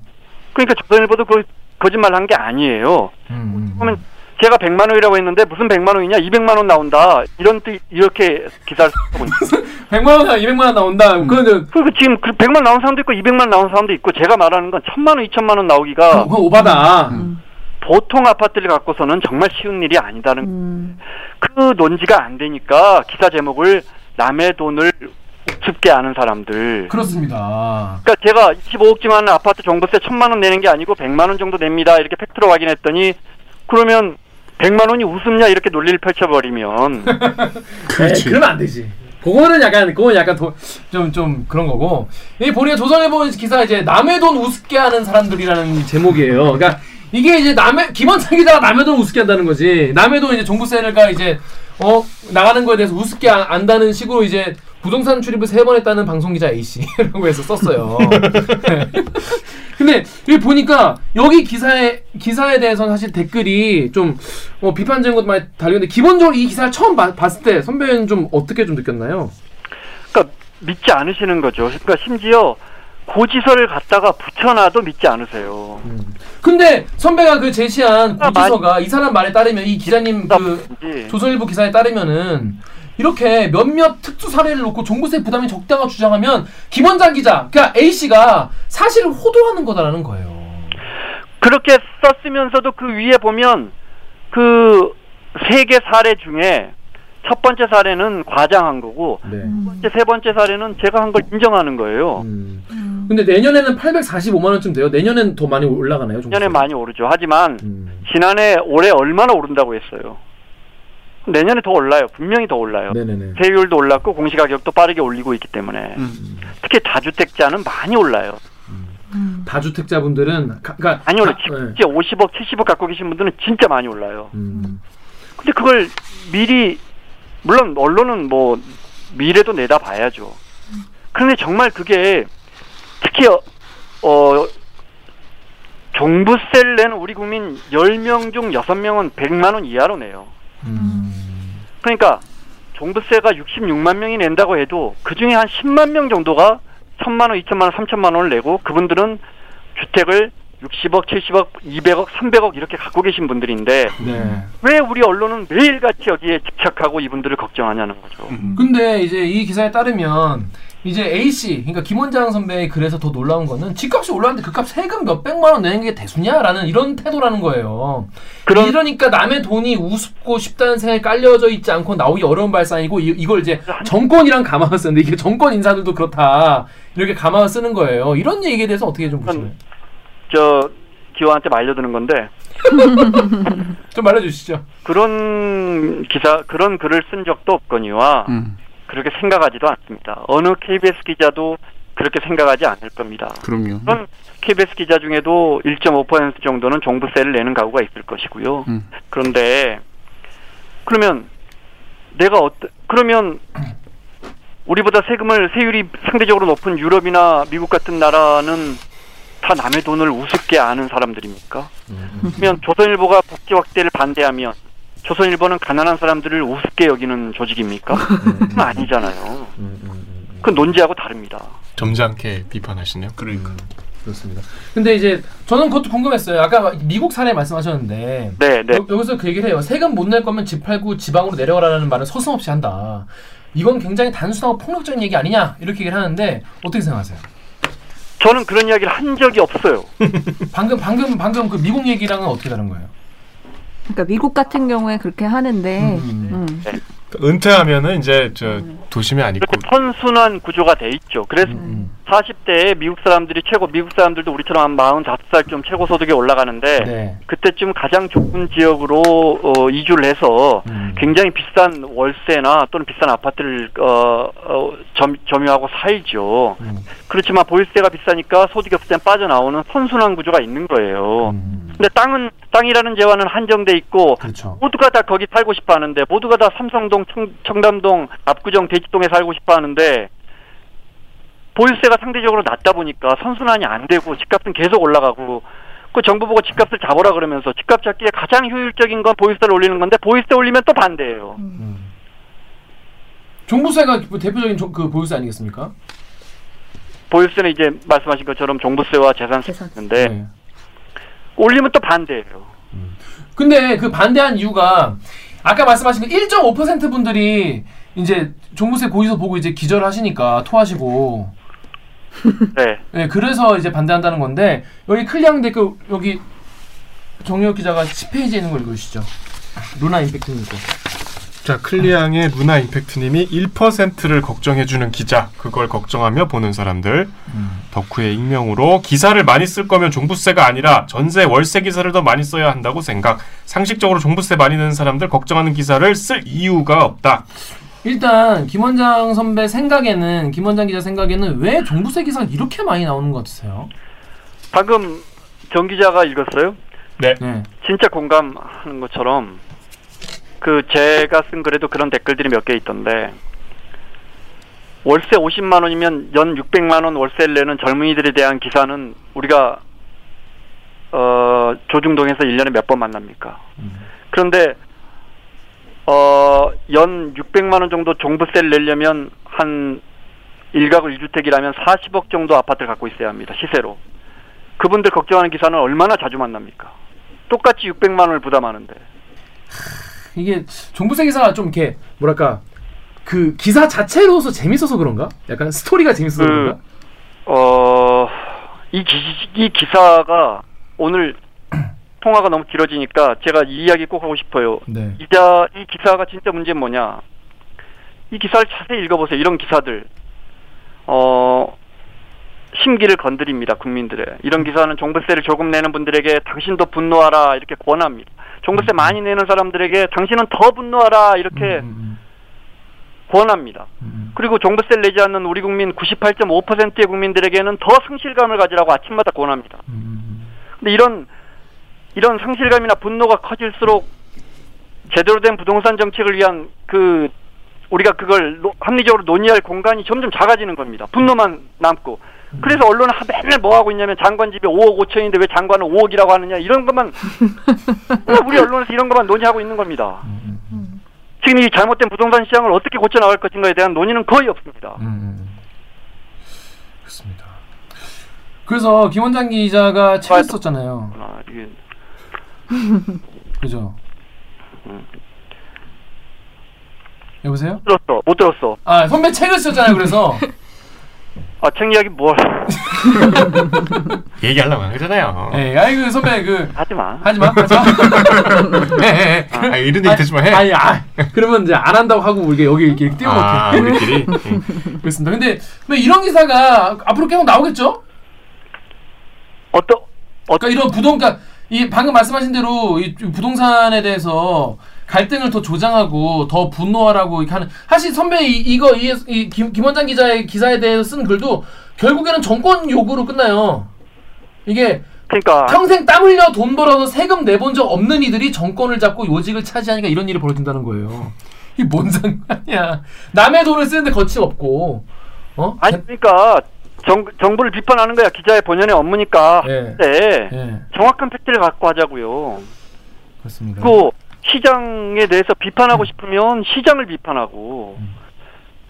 그러니까 조선일보도 그 거짓말 한 게 아니에요. 음. 그러면 제가 100만 원이라고 했는데 무슨 100만 원이냐? 200만 원 나온다. 이런 뜻 이렇게 기사를 쓰고 있어요. 100만 원, 200만 원 나온다. 그거는 그리고 지금 그 100만 나온 사람도 있고 200만 나온 사람도 있고 제가 말하는 건 1000만 원, 2000만 원 나오기가 그건 오바다. 음. 보통 아파트를 갖고서는 정말 쉬운 일이 아니다는 음. 그 논지가 안 되니까 기사 제목을 남의 돈을 우습게 아는 사람들. 그렇습니다. 그러니까 제가 25억쯤 하는 아파트 종부세 1000만 원 내는 게 아니고 100만 원 정도 냅니다. 이렇게 팩트로 확인했더니 그러면 100만 원이 우습냐 이렇게 논리를 펼쳐버리면 그렇지. 네, 그러면 안 되지. 그거는 약간 그건 약간 좀좀 그런 거고. 이 보니까 조선일보 기사 이제 남의 돈 우습게 하는 사람들이라는 제목이에요. 그러니까 이게 이제 남의 김원창 기자가 남의 돈 우습게 한다는 거지. 남의 돈 이제 종부세가 이제 어 나가는 거에 대해서 우습게 안- 안다는 식으로 이제 부동산 출입을 세 번 했다는 방송 기자 A 씨라고 해서 썼어요. 근데 여기 보니까 여기 기사에 기사에 대해서는 사실 댓글이 좀 어, 비판적인 것도 많이 달리는데 기본적으로 이 기사를 처음 봐- 봤을 때 선배는 좀 어떻게 좀 느꼈나요? 그러니까 믿지 않으시는 거죠. 그러니까 심지어 고지서를 갖다가 붙여놔도 믿지 않으세요. 근데 선배가 그 제시한 아, 고지서가 이 사람 말에 따르면 이 기자님 그그 조선일보 기사에 따르면은 이렇게 몇몇 특수 사례를 놓고 종부세 부담이 적다고 주장하면 김원장 기자, 그러니까 A 씨가 사실을 호도하는 거다라는 거예요. 그렇게 썼으면서도 그 위에 보면 그 세개 사례 중에 첫 번째 사례는 과장한 거고 네. 이제 세 번째 사례는 제가 한 걸 인정하는 거예요. 음. 근데 내년에는 845만 원쯤 돼요. 내년엔 더 많이 올라가나요? 내년에 많이 오르죠. 하지만 음. 지난해 올해 얼마나 오른다고 했어요. 내년에 더 올라요. 분명히 더 올라요. 네네네. 세율도 올랐고 공시가격도 빠르게 올리고 있기 때문에 음. 특히 다주택자는 많이 올라요. 다주택자분들은 가, 그러니까 많이 올라. 네. 진짜 50억, 70억 갖고 계신 분들은 진짜 많이 올라요. 음. 근데 그걸 미리 물론 언론은 뭐 미래도 내다 봐야죠. 그런데 정말 그게 특히 어, 어 종부세를 내는 우리 국민 10명 중 6명은 100만 원 이하로 내요. 음. 그러니까 종부세가 66만 명이 낸다고 해도 그 중에 한 10만 명 정도가 1000만 원, 2천만 원, 3천만 원을 내고 그분들은 주택을 60억, 70억, 200억, 300억 이렇게 갖고 계신 분들인데 네. 왜 우리 언론은 매일같이 여기에 집착하고 이분들을 걱정하냐는 거죠. 음. 근데 이제 이 기사에 따르면 이제 A 씨, 그러니까 김원장 선배의 글에서 더 놀라운 거는 집값이 올랐는데 그 값 세금 몇 백만 원 내는 게 대수냐라는 이런 태도라는 거예요. 그런- 이러니까 남의 돈이 우습고 싶다는 생각이 깔려져 있지 않고 나오기 어려운 발상이고 이, 이걸 이제 정권이랑 감아서 쓰는데 이게 정권 인사들도 그렇다 이렇게 감아서 쓰는 거예요. 이런 얘기에 대해서 어떻게 좀 보시나요? 저 기화한테 말려드는 건데 좀 말해주시죠. 그런 기사 그런 글을 쓴 적도 없거니와 음, 그렇게 생각하지도 않습니다. 어느 KBS 기자도 그렇게 생각하지 않을 겁니다. 그럼요. 그런 KBS 기자 중에도 1.5% 정도는 종부세를 내는 가구가 있을 것이고요. 음. 그런데 그러면 내가 어떠 그러면 우리보다 세금을 세율이 상대적으로 높은 유럽이나 미국 같은 나라는 다 남의 돈을 우습게 아는 사람들입니까? 그러면 조선일보가 복지 확대를 반대하면 조선일보는 가난한 사람들을 우습게 여기는 조직입니까? 그건 아니잖아요. 그건 논지하고 다릅니다. 점잖게 비판하시네요. 그러니까. 그렇습니다. 근데 이제 저는 그것도 궁금했어요. 아까 미국 사례 말씀하셨는데 네, 네. 여, 여기서 그 얘기를 해요. 세금 못 낼 거면 집 팔고 지방으로 내려가라는 말은 서슴없이 한다. 이건 굉장히 단순하고 폭력적인 얘기 아니냐 이렇게 얘기를 하는데 어떻게 생각하세요? 저는 그런 이야기를 한 적이 없어요. 방금 방금 방금 그 미국 얘기랑은 어떻게 다른 거예요? 그러니까 미국 같은 경우에 그렇게 하는데 음. 음. 은퇴하면은 이제 저 도심에 안 있고 이렇게 선순환 구조가 돼 있죠. 그래서 음. 40대에 미국 사람들이 최고 미국 사람들도 우리처럼 한 45살쯤 최고 소득에 올라가는데 네. 그때쯤 가장 좁은 지역으로 어, 이주를 해서 음. 굉장히 비싼 월세나 또는 비싼 아파트를 어, 어, 점, 점유하고 살죠. 음. 그렇지만 보유세가 비싸니까 소득이 없을 땐 빠져나오는 선순환 구조가 있는 거예요. 음. 근데 땅은 땅이라는 재화는 한정돼 있고 그렇죠. 모두가 다 거기 살고 싶어 하는데 모두가 다 삼성동, 청, 청담동, 압구정, 대치동에 살고 싶어 하는데 보유세가 상대적으로 낮다 보니까 선순환이 안 되고 집값은 계속 올라가고 그 정부 보고 집값을 잡으라 그러면서 집값 잡기에 가장 효율적인 건 보유세를 올리는 건데 보유세 올리면 또 반대예요. 음. 종부세가 뭐 대표적인 조- 그 보유세 아니겠습니까? 보유세는 이제 말씀하신 것처럼 종부세와 재산세인데 네. 올리면 또 반대예요. 근데 그 반대한 이유가 아까 말씀하신 그 1.5% 분들이 이제 종부세 고지서 보고 이제 기절하시니까 토하시고 네. 네, 그래서 이제 반대한다는 건데 여기 클리앙 댓글 여기 정혁 기자가 10페이지에 있는 걸 읽으시죠. 루나 임팩트님 거. 자 클리앙의 루나 임팩트님이 1%를 걱정해주는 기자 그걸 걱정하며 보는 사람들 덕후의 익명으로 기사를 많이 쓸 거면 종부세가 아니라 전세 월세 기사를 더 많이 써야 한다고 생각 상식적으로 종부세 많이 내는 사람들 걱정하는 기사를 쓸 이유가 없다 일단 김원장 선배 생각에는 김원장 기자 생각에는 왜 종부세 기사가 이렇게 많이 나오는 것 같으세요? 방금 정 기자가 읽었어요? 네 네. 진짜 공감하는 것처럼 그 제가 쓴 글에도 그런 댓글들이 몇 개 있던데 월세 50만 원이면 연 600만 원 월세를 내는 젊은이들에 대한 기사는 우리가 어 조중동에서 1년에 몇 번 만납니까? 그런데 어연 600만 원 정도 종부세를 내려면 한 1가구 1주택이라면 40억 정도 아파트를 갖고 있어야 합니다. 시세로. 그분들 걱정하는 기사는 얼마나 자주 만납니까? 똑같이 600만 원을 부담하는데. 이게 종부세 기사가 좀 이렇게 뭐랄까 그 기사 자체로서 재밌어서 그런가? 약간 스토리가 재밌어서 그- 그런가? 어, 이, 기, 이 기사가 오늘 통화가 너무 길어지니까 제가 이 이야기 꼭 하고 싶어요. 네. 이자, 이 기사가 진짜 문제는 뭐냐. 이 기사를 자세히 읽어보세요. 이런 기사들. 어, 심기를 건드립니다. 국민들의. 이런 기사는 종부세를 조금 내는 분들에게 당신도 분노하라. 이렇게 권합니다. 종부세 많이 내는 사람들에게 당신은 더 분노하라. 이렇게 음, 권합니다. 음, 그리고 종부세를 내지 않는 우리 국민 98.5%의 국민들에게는 더 상실감을 가지라고 아침마다 권합니다. 음, 근데 이런 이런 상실감이나 분노가 커질수록 제대로 된 부동산 정책을 위한 그 우리가 그걸 노- 합리적으로 논의할 공간이 점점 작아지는 겁니다. 분노만 남고. 그래서 언론은 하- 맨날 뭐 하고 있냐면 장관 집에 5억 5천인데 왜 장관은 5억이라고 하느냐 이런 것만 우리 언론에서 이런 것만 논의하고 있는 겁니다. 음, 지금 이 잘못된 부동산 시장을 어떻게 고쳐 나갈 것인가에 대한 논의는 거의 없습니다. 음. 그렇습니다. 그래서 김원장 기자가 책을 썼잖아요. 아, 이게 그죠? 음. 여보세요? 못 들었어, 못 들었어. 아 선배 책을 썼잖아요. 그래서 아, 책 이야기 뭘 얘기하려고 한 거잖아요. 예, 아이 그 선배 그 하지 마. 하지 마. 하지 마. 예, 예, 예. 아, 이런 얘기 되지 마 해. 아니, 아, 그러면 이제 안 한다고 하고 우리가 여기 이렇게 띄워놓게. 아, 우리끼리. 응. 그렇습니다. 근데 뭐 이런 기사가 앞으로 계속 나오겠죠? 어떤 그러니까 이런 부동, 그러니까 이 방금 말씀하신 대로 이 부동산에 대해서 갈등을 더 조장하고 더 분노하라고 하는 사실 선배 이, 이거 이, 이 김, 김원장 기자의 기사에 대해서 쓴 글도 결국에는 정권 요구로 끝나요. 이게 그러니까 평생 땀 흘려 돈 벌어서 세금 내본 적 없는 이들이 정권을 잡고 요직을 차지하니까 이런 일이 벌어진다는 거예요. 이게 뭔 상관이야. 남의 돈을 쓰는데 거침없고. 어? 아니 그러니까 정, 정부를 비판하는 거야 기자의 본연의 업무니까 예. 네. 예. 정확한 팩트를 갖고 하자고요. 그렇습니다. 그 시장에 대해서 비판하고 싶으면 시장을 비판하고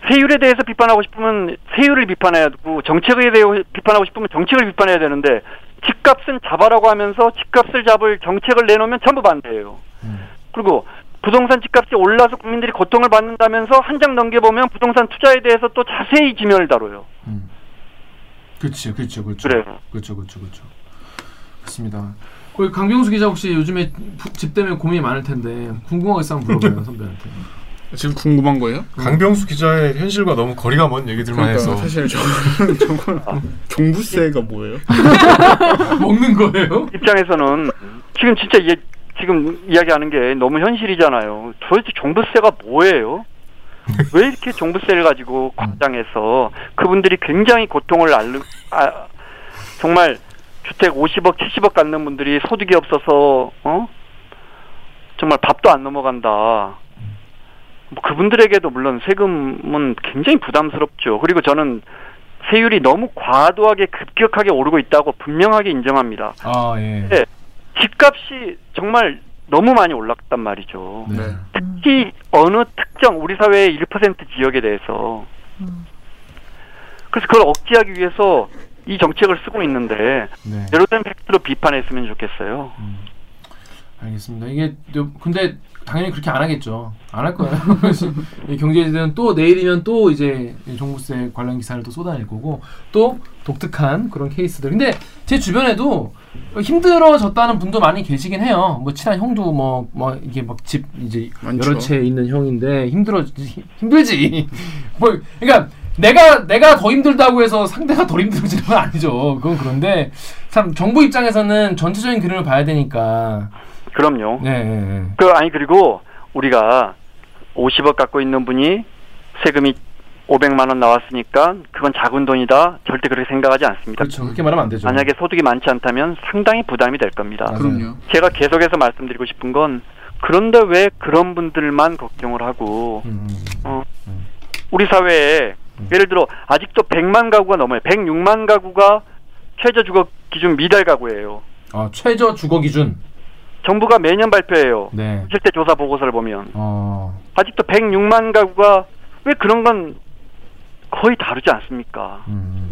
세율에 대해서 비판하고 싶으면 세율을 비판해야 되고 정책에 대해 비판하고 싶으면 정책을 비판해야 되는데 집값은 잡아라고 하면서 집값을 잡을 정책을 내놓으면 전부 반대예요. 음. 그리고 부동산 집값이 올라서 국민들이 고통을 받는다면서 한 장 넘겨보면 부동산 투자에 대해서 또 자세히 지면을 다뤄요. 음. 그렇죠, 그렇죠, 그렇죠. 그래요. 그렇죠, 그렇죠, 그렇죠. 그렇습니다. 거기 강병수 기자 혹시 요즘에 부- 집 때문에 고민이 많을 텐데 궁금한 거 있으면 물어봐요 선배한테. 지금 궁금한 거예요? 강병수 기자의 현실과 너무 거리가 먼 얘기들만 그러니까 해서 사실 저는 저건 종부세가 뭐예요? 먹는 거예요? 입장에서는 지금 진짜 이, 지금 이야기하는 게 너무 현실이잖아요. 도대체 종부세가 뭐예요? 왜 이렇게 종부세를 가지고 과장해서 그분들이 굉장히 고통을 앓는 아, 정말 주택 50억, 70억 갖는 분들이 소득이 없어서 어 정말 밥도 안 넘어간다. 뭐 그분들에게도 물론 세금은 굉장히 부담스럽죠. 그리고 저는 세율이 너무 과도하게 급격하게 오르고 있다고 분명하게 인정합니다. 아 예. 네. 집값이 정말 너무 많이 올랐단 말이죠. 네. 네. 특히 어느 특정 우리 사회의 1% 지역에 대해서 음. 그래서 그걸 억제하기 위해서 이 정책을 쓰고 있는데 네. 제로된 팩트로 비판했으면 좋겠어요. 음. 알겠습니다. 이게 요- 근데 당연히 그렇게 안 하겠죠. 안 할 거예요. 이 경제지들은 또 내일이면 또 이제 이 종부세 관련 기사를 또 쏟아낼 거고 또 독특한 그런 케이스들. 근데 제 주변에도 힘들어졌다는 분도 많이 계시긴 해요. 뭐 친한 형도 뭐뭐 이게 막 집 이제 많죠. 여러 채 있는 형인데 힘들어 힘들지. 뭐 그러니까 내가 내가 더 힘들다고 해서 상대가 덜 힘들어지는 건 아니죠. 그건 그런데 참 정부 입장에서는 전체적인 그림을 봐야 되니까. 그럼요. 네. 네, 네. 그 아니 그리고 우리가 50억 갖고 있는 분이 세금이 500만 원 나왔으니까 그건 작은 돈이다. 절대 그렇게 생각하지 않습니다. 그렇죠. 그렇게 말하면 안 되죠. 만약에 소득이 많지 않다면 상당히 부담이 될 겁니다. 맞아요. 그럼요. 제가 계속해서 말씀드리고 싶은 건 그런데 왜 그런 분들만 걱정을 하고 음, 어, 우리 사회에 예를 들어 아직도 100만 가구가 넘어요. 106만 가구가 최저 주거 기준 미달 가구예요. 아, 최저 주거 기준. 정부가 매년 발표해요. 네. 실제 조사 보고서를 보면 어. 아직도 106만 가구가 왜 그런 건 거의 다르지 않습니까? 음.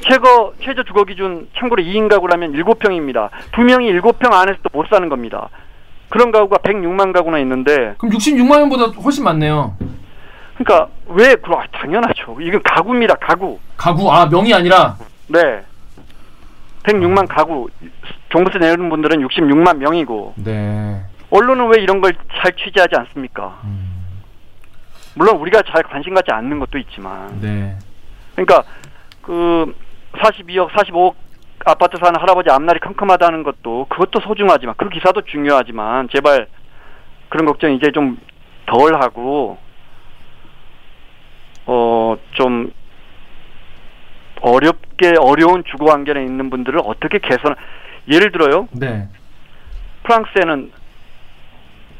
최고 최저 주거 기준 참고로 2인 가구라면 7평입니다. 두 명이 7평 안에서도 못 사는 겁니다. 그런 가구가 106만 가구나 있는데 그럼 66만 원보다 훨씬 많네요. 그러니까 왜 그럼 아, 당연하죠. 이건 가구입니다. 가구. 가구 아, 명이 아니라 네. 106만 가구 종부세 내는 분들은 66만 명이고 네. 언론은 왜 이런 걸 잘 취재하지 않습니까? 음. 물론 우리가 잘 관심 갖지 않는 것도 있지만 네. 그러니까 그 42억 45억 아파트 사는 할아버지 앞날이 컴컴하다는 것도 그것도 소중하지만 그 기사도 중요하지만 제발 그런 걱정 이제 좀 덜 하고 어 좀 어렵게 어려운 주거 환경에 있는 분들을 어떻게 개선 예를 들어요 네. 프랑스에는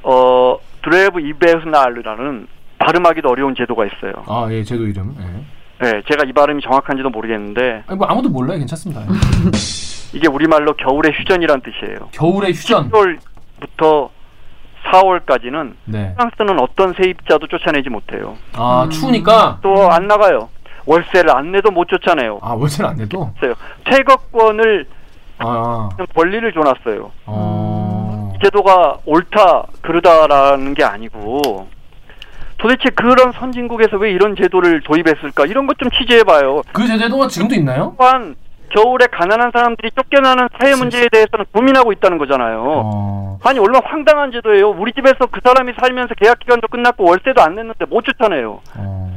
어 드레브 이베흐날르라는 발음하기도 어려운 제도가 있어요. 아, 예, 제도 이름. 예. 네, 제가 이 발음이 정확한지도 모르겠는데 아니 뭐 아무도 몰라요. 괜찮습니다. 이게 우리말로 겨울의 휴전이란 뜻이에요. 겨울의 휴전. 10월부터 4월까지는 네. 프랑스는 어떤 세입자도 쫓아내지 못해요. 아, 추우니까 또 안 나가요. 월세를 안 내도 못 쫓아내요. 아, 월세는 안 내도. 있어요. 퇴거권을 아. 권리를 줘놨어요. 어. 이 제도가 옳다 그르다라는 게 아니고 도대체 그런 선진국에서 왜 이런 제도를 도입했을까? 이런 것 좀 취재해봐요. 그 제도가 지금도 있나요? 또한 겨울에 가난한 사람들이 쫓겨나는 사회 문제에 대해서는 고민하고 있다는 거잖아요. 어. 아니 얼마나 황당한 제도예요. 우리 집에서 그 사람이 살면서 계약 기간도 끝났고 월세도 안 냈는데 못 쫓아내요. 어.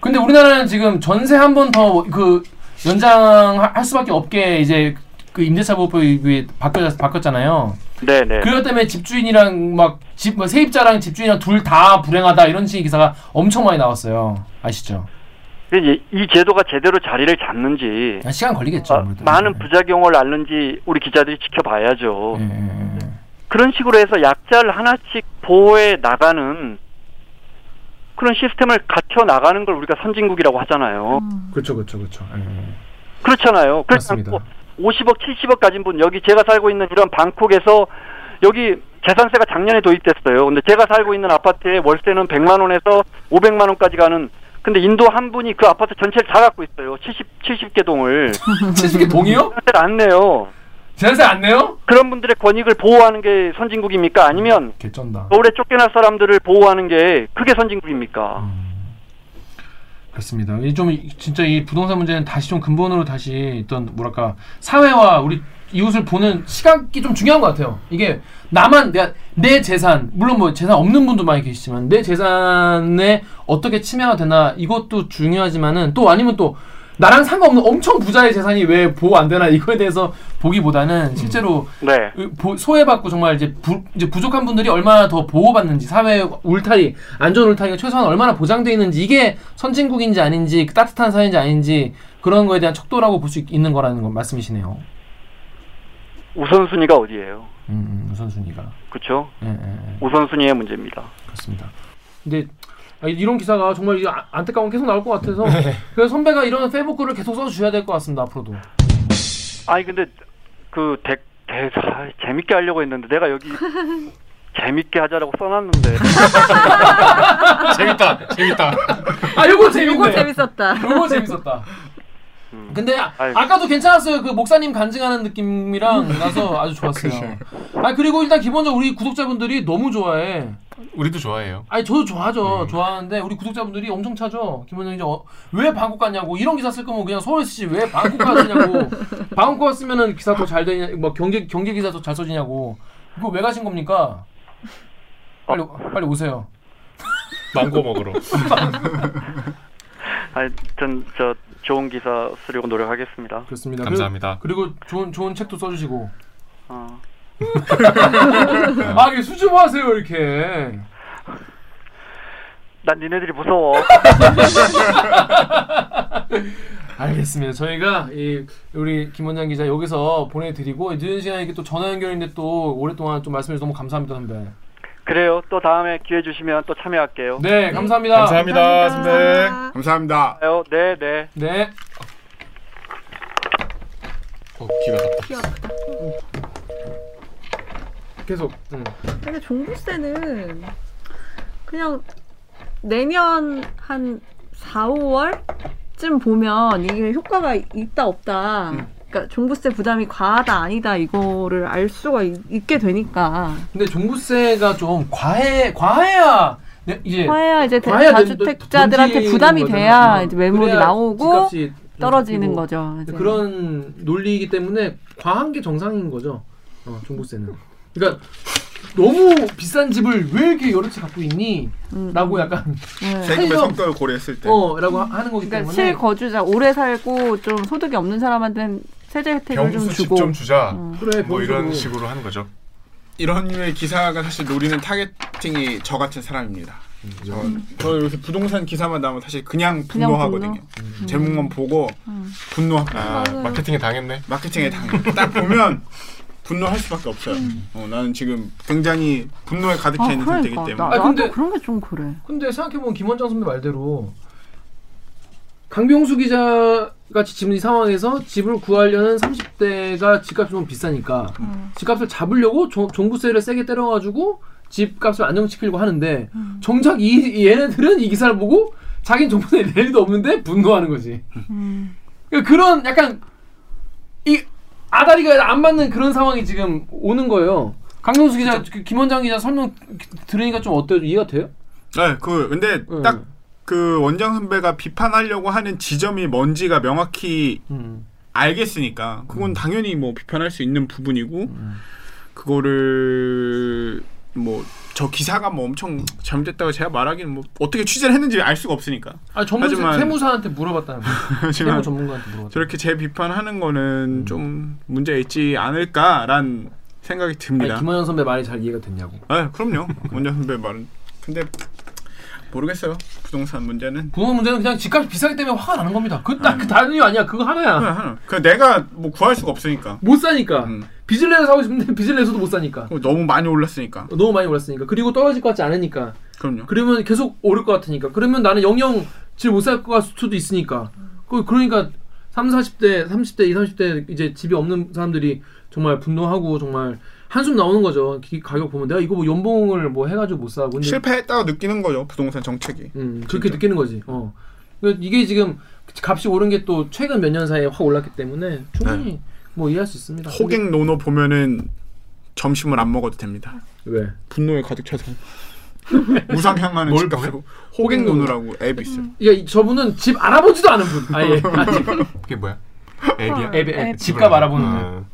근데 우리나라는 지금 전세 한 번 더 그 연장할 수밖에 없게 이제 그 임대차 보호법이 바뀌었, 바뀌었잖아요. 네네. 그것 때문에 집주인이랑 막집 뭐 세입자랑 집주인이랑 둘 다 불행하다 이런 식의 기사가 엄청 많이 나왔어요. 아시죠? 이, 이 제도가 제대로 자리를 잡는지 아, 시간 걸리겠죠. 아. 많은 네. 부작용을 앓는지 우리 기자들이 지켜봐야죠. 예, 예, 예. 그런 식으로 해서 약자를 하나씩 보호해 나가는 그런 시스템을 갖춰 나가는 걸 우리가 선진국이라고 하잖아요. 그렇죠, 그렇죠, 그렇죠. 예, 예. 그렇잖아요. 그렇지. 않고 50억, 70억 가진 분 여기 제가 살고 있는 이런 방콕에서 여기 재산세가 작년에 도입됐어요. 근데 제가 살고 있는 아파트의 월세는 100만 원에서 500만 원까지 가는 근데 인도 한 분이 그 아파트 전체를 다 갖고 있어요. 70 70개 동을 70개 동이요? 재산세를 안 내요. 재산세 안 내요? 그런 분들의 권익을 보호하는 게 선진국입니까? 아니면 개쩐다. 겨울에 쫓겨날 사람들을 보호하는 게 그게 선진국입니까? 그렇습니다. 이 좀 진짜 이 부동산 문제는 다시 좀 근본으로 다시 어떤 뭐랄까 사회와 우리 이웃을 보는 시각이 좀 중요한 것 같아요. 이게 나만 내가 내 재산 물론 뭐 재산 없는 분도 많이 계시지만 내 재산에 어떻게 침해가 되나 이것도 중요하지만은 또 아니면 또 나랑 상관없는 엄청 부자의 재산이 왜 보호 안 되나 이거에 대해서 보기보다는 실제로 네. 보- 소외받고 정말 이제, 부, 이제 부족한 분들이 얼마나 더 보호받는지 사회 울타리 안전 울타리가 최소한 얼마나 보장되어 있는지 이게 선진국인지 아닌지 따뜻한 사회인지 아닌지 그런 거에 대한 척도라고 볼 수 있는 거라는 건 말씀이시네요. 우선순위가 어디예요? 음, 음, 우선순위가. 그렇죠? 예, 예, 예, 우선순위의 문제입니다. 그렇습니다. 근데 아, 이런 기사가 정말 이 아- 안타까운 게 계속 나올 것 같아서 그래서 선배가 이런 페이북글을 계속 써주셔야 될 것 같습니다 앞으로도. 아니 근데 그 대, 대, 아, 재밌게 하려고 했는데 내가 여기 재밌게 하자라고 써놨는데 재밌다, 재밌다. 아 요거 재밌네. 요거 재밌었다. 요거 재밌었다. 음. 근데 아. 아까도 괜찮았어요. 그 목사님 간증하는 느낌이랑 나서 아주 좋았어요. 아 그리고 일단 기본적으로 우리 구독자분들이 너무 좋아해. 우리도 좋아해요. 아니 저도 좋아하죠. 좋아하는데 우리 구독자분들이 엄청 차죠. 김원장이 어, 왜 방콕 갔냐고 이런 기사 쓸 거면 그냥 서울 쓰지 왜 방콕 갔냐고. 방콕 갔으면은 기사 더 잘 되냐, 뭐 경제 경제 기사 더 잘 써지냐고. 이거 왜 가신 겁니까? 빨리 빨리 오세요. 망고 먹으러. 하여튼 저 좋은 기사 쓰려고 노력하겠습니다. 그렇습니다. 감사합니다. 그리고, 그리고 좋은 좋은 책도 써주시고. 어. 아 이게 수줍어 하세요 이렇게. 난 니네들이 무서워. 알겠습니다. 저희가 이 우리 김원장 기자 여기서 보내드리고 늦은 시간에 이게 또 전화 연결인데 또 오랫동안 좀 말씀해 주셔서 너무 감사합니다 선배. 그래요. 또 다음에 기회 주시면 또 참여할게요. 네 감사합니다. 감사합니다, 선배. 감사합니다. 아유, 네, 네. 네. 어, 귀가 다 계속. 음. 근데 종부세는 그냥 내년 한 4, 5월쯤 보면 이게 효과가 있다 없다. 그러니까 종부세 부담이 과하다 아니다 이거를 알 수가 있, 게 되니까 근데 종부세가 좀 과해 과해야 네, 이제 화해야 이제 대- 과해야 다주택자들한테 돈- 부담이 돼야. 이제 매물이 나오고 떨어지는. 거죠. 이제. 그런 논리이기 때문에 과한 게 정상인 거죠. 어, 종부세는. 그러니까 너무 비싼 집을 왜 이렇게 여러 채 갖고 있니? 음, 라고 약간 네. 세금의 성격을 고려했을 때. 어 라고 하- 하는 거기 그러니까 때문에 실거주자 오래 살고 좀 소득이 없는 사람한테는 세제 혜택을 좀 주고 집좀 주자. 어. 그래 뭐. 이런 식으로 하는 거죠. 이런 류의 기사가 사실 노리는 타겟팅이 저 같은 사람입니다. 저, 저 요새 부동산 기사만 나오면 사실 그냥 그냥 분노하거든요. 분노? 제목만 보고 음. 분노합니다. 아, 맞아요. 마케팅에 당했네. 마케팅에 당해. 딱 보면 분노할 수밖에 없어요. 어, 나는 지금 굉장히 분노에 가득 아, 차 있는 상태이기 그러니까 때문에. 나, 아, 근데- 그런 게 좀 그래. 근데 생각해 보면 김원장 선배 말대로 강병수 기자 같이 지금 이 상황에서 집을 구하려는 30대가 집값이 너무 비싸니까 음. 집값을 잡으려고 종, 종부세를 세게 때려가지고 집값을 안정시키려고 하는데 음. 정작 이, 이 얘네들은 이 기사를 보고 자기는 종부세 낼 일도 없는데 분노하는 거지. 음. 그러니까 그런 약간 이 아다리가 안 맞는 그런 상황이 지금 오는 거예요. 강병수 기자, 그 김원장 기자 설명 들으니까 좀 어때요? 이해가 돼요? 네, 그 근데 응. 딱 그 원장 선배가 비판하려고 하는 지점이 뭔지가 명확히 음. 알겠으니까 그건 당연히 뭐 비판할 수 있는 부분이고 그거를 뭐 저 기사가 뭐 엄청 잘못됐다고 제가 말하기는 뭐 어떻게 취재를 했는지 알 수가 없으니까 아 전문 하지만- 세무사한테 물어봤다는 거예요. 세무 전문가한테 물어봤다. 저렇게 재 비판하는 음. 거는 좀 문제 있지 않을까란 생각이 듭니다. 아니, 김원현 선배 말이 잘 이해가 됐냐고. 아, 그럼요. 원장 선배 말은 근데 모르겠어요. 부동산 문제는 부모 문제는 그냥 집값이 비싸기 때문에 화가 나는 겁니다. 그딱그 다른 이유 아니야. 그거 하나야. 하나, 하나. 그 내가 뭐 구할 수가 없으니까 못 사니까. 음. 빚을 내서 사고 싶은데 빚을 내서도 못 사니까. 너무 많이 올랐으니까 너무 많이 올랐으니까. 그리고 떨어질 것 같지 않으니까. 그럼요. 그러면 계속 오를 것 같으니까. 그러면 나는 영영 집 못 살것 수도 있으니까. 그 그러니까 3, 40대, 30대, 20, 30대 이제 집이 없는 사람들이 정말 분노하고 정말 한숨 나오는 거죠. 기- 가격 보면 내가 이거 뭐 연봉을 뭐 해가지고 못 사고. 실패했다고 느끼는 거죠 부동산 정책이. 음, 그렇게 진짜. 느끼는 거지. 어. 그러니까 이게 지금 값이 오른 게 또 최근 몇 년 사이에 확 올랐기 때문에 충분히 뭐 이해할 수 있습니다. 호갱 노노 보면은 점심을 안 먹어도 됩니다. 왜? 분노에 가득 차서 무상향하는 뭘 집값으로 호갱노노라고 앱이 있어요. 이게 이- 저분은 집 알아보지도 않은 분. 아예. 그게 뭐야? 앱이야? 앱, 앱, 앱. 집값 알아보는 분. 어.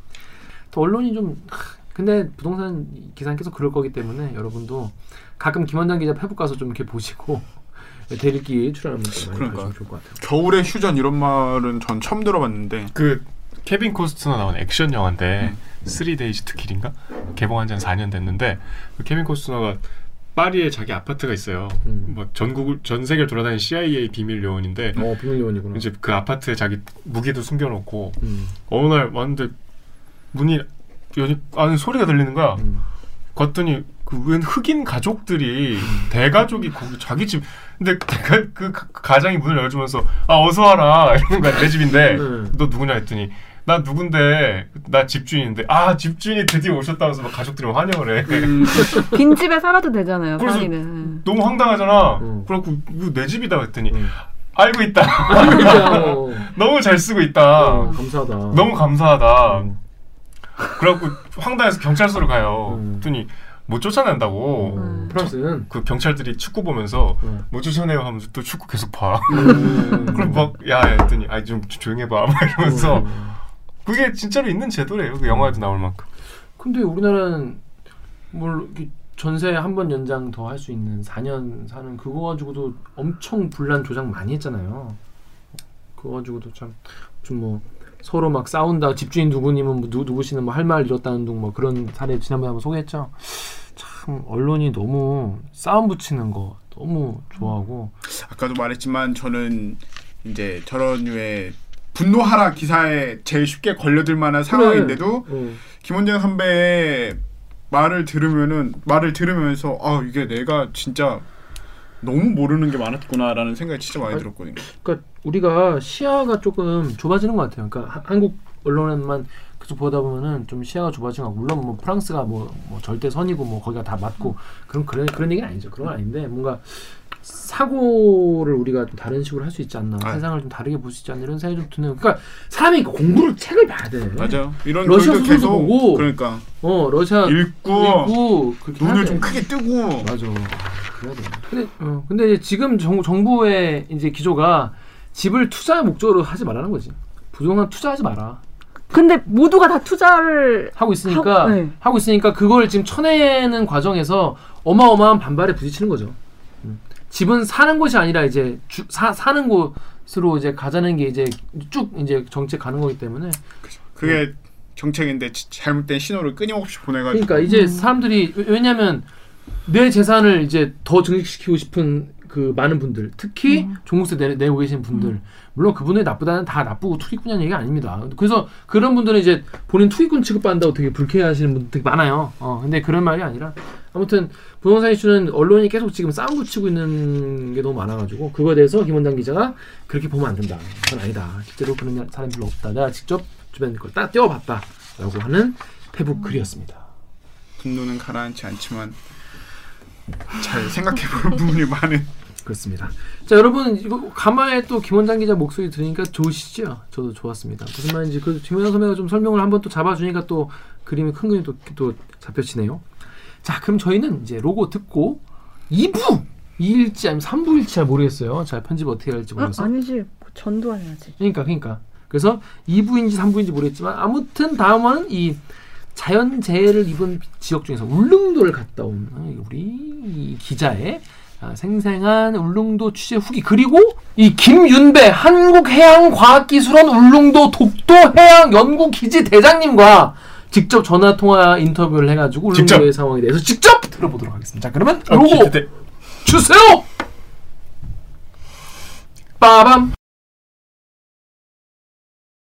또 언론이 좀 하, 근데 부동산 기사는 계속 그럴 거기 때문에 여러분도 가끔 김원장 기자 페북 가서 좀 이렇게 보시고 댓읽기 출연하면 그러니까. 좋을 것 같아요. 겨울의 휴전 이런 말은 전 처음 들어봤는데 그 케빈 코스트너 나온 액션 영화인데 3 Days to Kill인가 개봉한 지 한 4년 됐는데 그 케빈 코스트너가 파리에 자기 아파트가 있어요. 음. 뭐 전국을 전 세계를 돌아다니는 CIA 비밀 요원인데 어 비밀 요원이구나. 이제 그 아파트에 자기 무기도 숨겨 놓고 음, 어느 날 왔는데 문이 연이 아니 소리가 들리는 거야. 음. 갔더니 그웬 흑인 가족들이 대가족이 거기 자기 집 근데 대가, 그 가- 가장이 문을 열어주면서 아 어서 와라 이러는 거야 내 집인데 음. 너 누구냐 했더니 나 누군데 나 집주인인데 아 집주인이 드디어 오셨다면서 막 가족들이 막 환영을 해 음, 빈 집에 살아도 되잖아요. 그래서- 파리는. 너무 황당하잖아 음. 그래갖고 이거 내 집이다 했더니 음. 알고 있다. 너무 잘 쓰고 있다 어, 감사하다. 너무 감사하다 음. 그래갖고 황당해서 경찰서를 가요 음. 그랬더니 못 쫓아낸다고 음. 프랑스는 그 경찰들이 축구 보면서 음. 못 쫓아내요 하면서 또 축구 계속 봐. 음. 그럼 막야 했더니 아 좀 조용히 해봐 막 이러면서 음. 그게 진짜로 있는 제도래요. 그 영화에도 나올 만큼. 근데 우리나라는 뭘 이렇게 전세 한 번 연장 더 할 수 있는 4년 사는 그거 가지고도 엄청 분란 조장 많이 했잖아요. 그거 가지고도 참좀뭐 서로 막 싸운다. 집주인 누구님은 뭐 누, 누구시는 뭐 할 말 잃었다는 둥 뭐 그런 사례 지난번에 한번 소개했죠. 참 언론이 너무 싸움 붙이는 거 너무 좋아하고. 아까도 말했지만 저는 이제 저런 류의 분노하라 기사에 제일 쉽게 걸려들 만한 상황인데도 어, 김원장 선배의 말을 들으면은 말을 들으면서 아 이게 내가 진짜 너무 모르는 게 많았구나라는 생각이 진짜 많이 들었거든요. 그러니까 우리가 시야가 조금 좁아지는 것 같아요. 그러니까 하- 한국 언론만 계속 보다 보면은 좀 시야가 같고 물론 뭐 프랑스가 뭐, 뭐 절대 선이고 뭐 거기가 다 맞고 그런 그런 그런 얘기는 아니죠. 그런 건 아닌데 뭔가 사고를 우리가 좀 다른 식으로 할 수 있지 않나 아. 세상을 좀 다르게 볼 수 있지 않나 이런 생각이 좀 드네요. 그러니까 사람이 공부를 책을 봐야 돼. 맞아요. 이런 러시아 소설도 보고 그러니까 어 러시아 읽고 읽고 눈을 돼. 좀 크게 뜨고 맞아. 그래야 돼. 근데 어, 근데 지금 정, 정부의 이제 기조가 집을 투자 목적으로 하지 말라는 거지. 부동산 투자하지 마라. 근데 모두가 다 투자를 하고 있으니까 하고, 네. 하고 있으니까 그걸 지금 쳐내는 과정에서 어마어마한 반발에 부딪히는 거죠. 음. 집은 사는 곳이 아니라 이제 주, 사, 사는 곳으로 이제 가자는 게 이제 쭉 이제 정책 가는 거기 때문에 그게 정책인데 지- 잘못된 신호를 끊임없이 보내가지고 그러니까 이제 사람들이 왜- 왜냐면 내 재산을 이제 더 증식시키고 싶은 그 많은 분들, 특히 종부세 내, 내고 계신 분들, 물론 그분들이 나쁘다는 다 나쁘고 투기꾼이라는 얘기가 아닙니다. 그래서 그런 분들은 이제 본인 투기꾼 취급받는다고 되게 불쾌해하시는 분들 되게 많아요. 어, 근데 그런 말이 아니라 아무튼 부동산 이슈는 언론이 계속 지금 싸움 붙이고 있는 게 너무 많아가지고 그거에 대해서 김원장 기자가 그렇게 보면 안 된다. 그건 아니다. 실제로 그런 사람이 별로 없다. 내가 직접 주변 걸딱 떼어봤다라고 하는 페북 글이었습니다. 분노는 가라앉지 않지만 잘 생각해볼 부분이 많은 그렇습니다. 자 여러분 이거 가만히 또 김원장 기자 목소리 들으니까 좋으시죠? 저도 좋았습니다. 무슨 말인지 그 김원장 선배가 좀 설명을 한번 또 잡아주니까 또 그림이 큰 그림이 또, 또 잡혀지네요. 자 그럼 저희는 이제 로고 듣고 2부 2일치 아니면 3부 일치 잘 모르겠어요. 잘 편집 어떻게 할지 어, 모르겠어. 아니지 전두환 해야지. 그러니까 그러니까 그래서 2부인지 3부인지 모르겠지만 아무튼 다음은 이 자연재해를 입은 지역 중에서 울릉도를 갔다 온 우리 이 기자의 아, 생생한 울릉도 취재 후기 그리고 이 김윤배 한국해양과학기술원 울릉도 독도해양연구기지 대장님과 직접 전화 통화 인터뷰를 해가지고 울릉도의 직접. 상황에 대해서 직접 들어보도록 하겠습니다. 자 그러면 어, 로고 기대. 주세요. 빠밤.